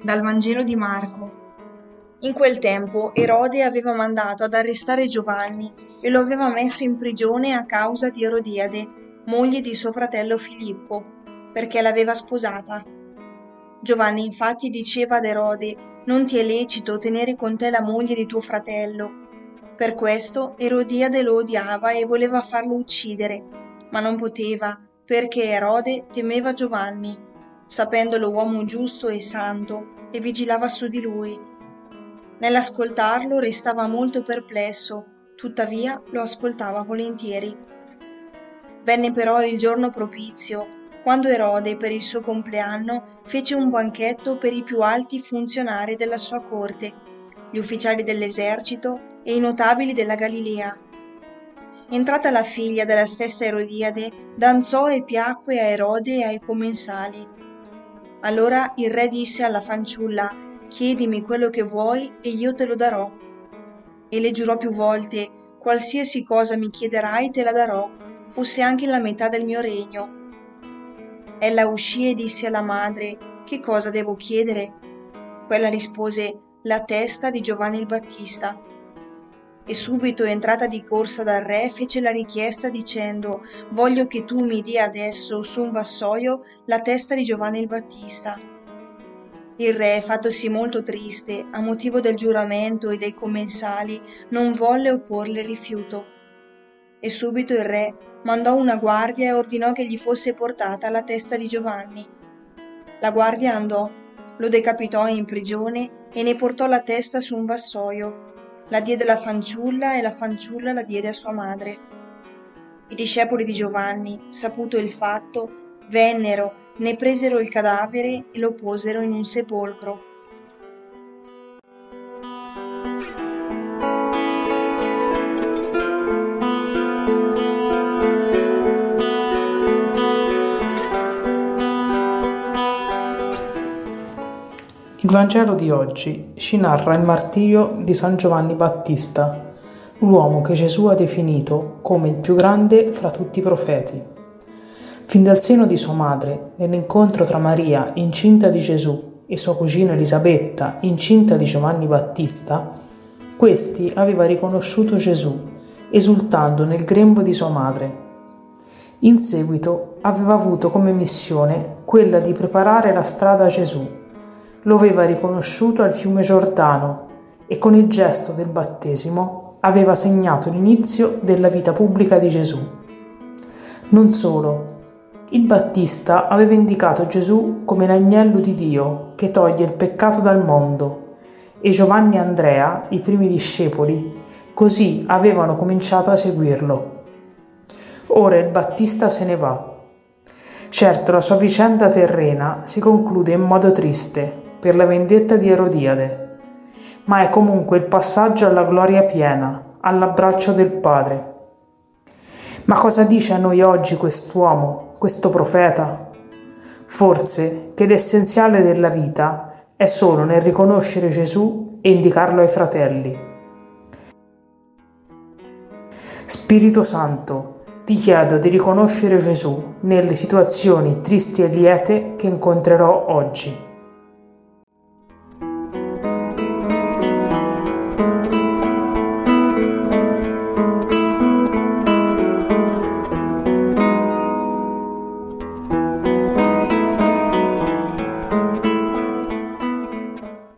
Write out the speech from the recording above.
Dal Vangelo di Marco. In quel tempo Erode aveva mandato ad arrestare Giovanni e lo aveva messo in prigione a causa di Erodiade, moglie di suo fratello Filippo, perché l'aveva sposata. Giovanni infatti diceva ad Erode, non ti è lecito tenere con te la moglie di tuo fratello. Per questo Erodiade lo odiava e voleva farlo uccidere, ma non poteva, perché Erode temeva Giovanni sapendolo uomo giusto e santo, e vigilava su di lui. Nell'ascoltarlo restava molto perplesso, tuttavia lo ascoltava volentieri. Venne però il giorno propizio, quando Erode per il suo compleanno fece un banchetto per i più alti funzionari della sua corte, gli ufficiali dell'esercito e i notabili della Galilea. Entrata la figlia della stessa Erodiade, danzò e piacque a Erode e ai commensali allora il re disse alla fanciulla, chiedimi quello che vuoi e io te lo darò. E le giurò più volte, qualsiasi cosa mi chiederai te la darò, fosse anche la metà del mio regno. Ella uscì e disse alla madre, che cosa devo chiedere? Quella rispose, la testa di Giovanni il Battista e subito entrata di corsa dal re fece la richiesta dicendo voglio che tu mi dia adesso su un vassoio la testa di Giovanni il Battista. Il re, fattosi molto triste a motivo del giuramento e dei commensali, non volle opporle rifiuto. E subito il re mandò una guardia e ordinò che gli fosse portata la testa di Giovanni. La guardia andò, lo decapitò in prigione e ne portò la testa su un vassoio la diede alla fanciulla e la fanciulla la diede a sua madre. I discepoli di Giovanni, saputo il fatto, vennero, ne presero il cadavere e lo posero in un sepolcro Il Vangelo di oggi ci narra il martirio di San Giovanni Battista, l'uomo che Gesù ha definito come il più grande fra tutti i profeti. Fin dal seno di sua madre, nell'incontro tra Maria, incinta di Gesù, e sua cugina Elisabetta, incinta di Giovanni Battista, questi aveva riconosciuto Gesù, esultando nel grembo di sua madre. In seguito aveva avuto come missione quella di preparare la strada a Gesù lo aveva riconosciuto al fiume Giordano e con il gesto del battesimo aveva segnato l'inizio della vita pubblica di Gesù. Non solo, il Battista aveva indicato Gesù come l'agnello di Dio che toglie il peccato dal mondo e Giovanni e Andrea, i primi discepoli, così avevano cominciato a seguirlo. Ora il Battista se ne va. Certo, la sua vicenda terrena si conclude in modo triste, per la vendetta di Erodiade, ma è comunque il passaggio alla gloria piena, all'abbraccio del Padre. Ma cosa dice a noi oggi quest'uomo, questo profeta? Forse che l'essenziale della vita è solo nel riconoscere Gesù e indicarlo ai fratelli. Spirito Santo, ti chiedo di riconoscere Gesù nelle situazioni tristi e liete che incontrerò oggi.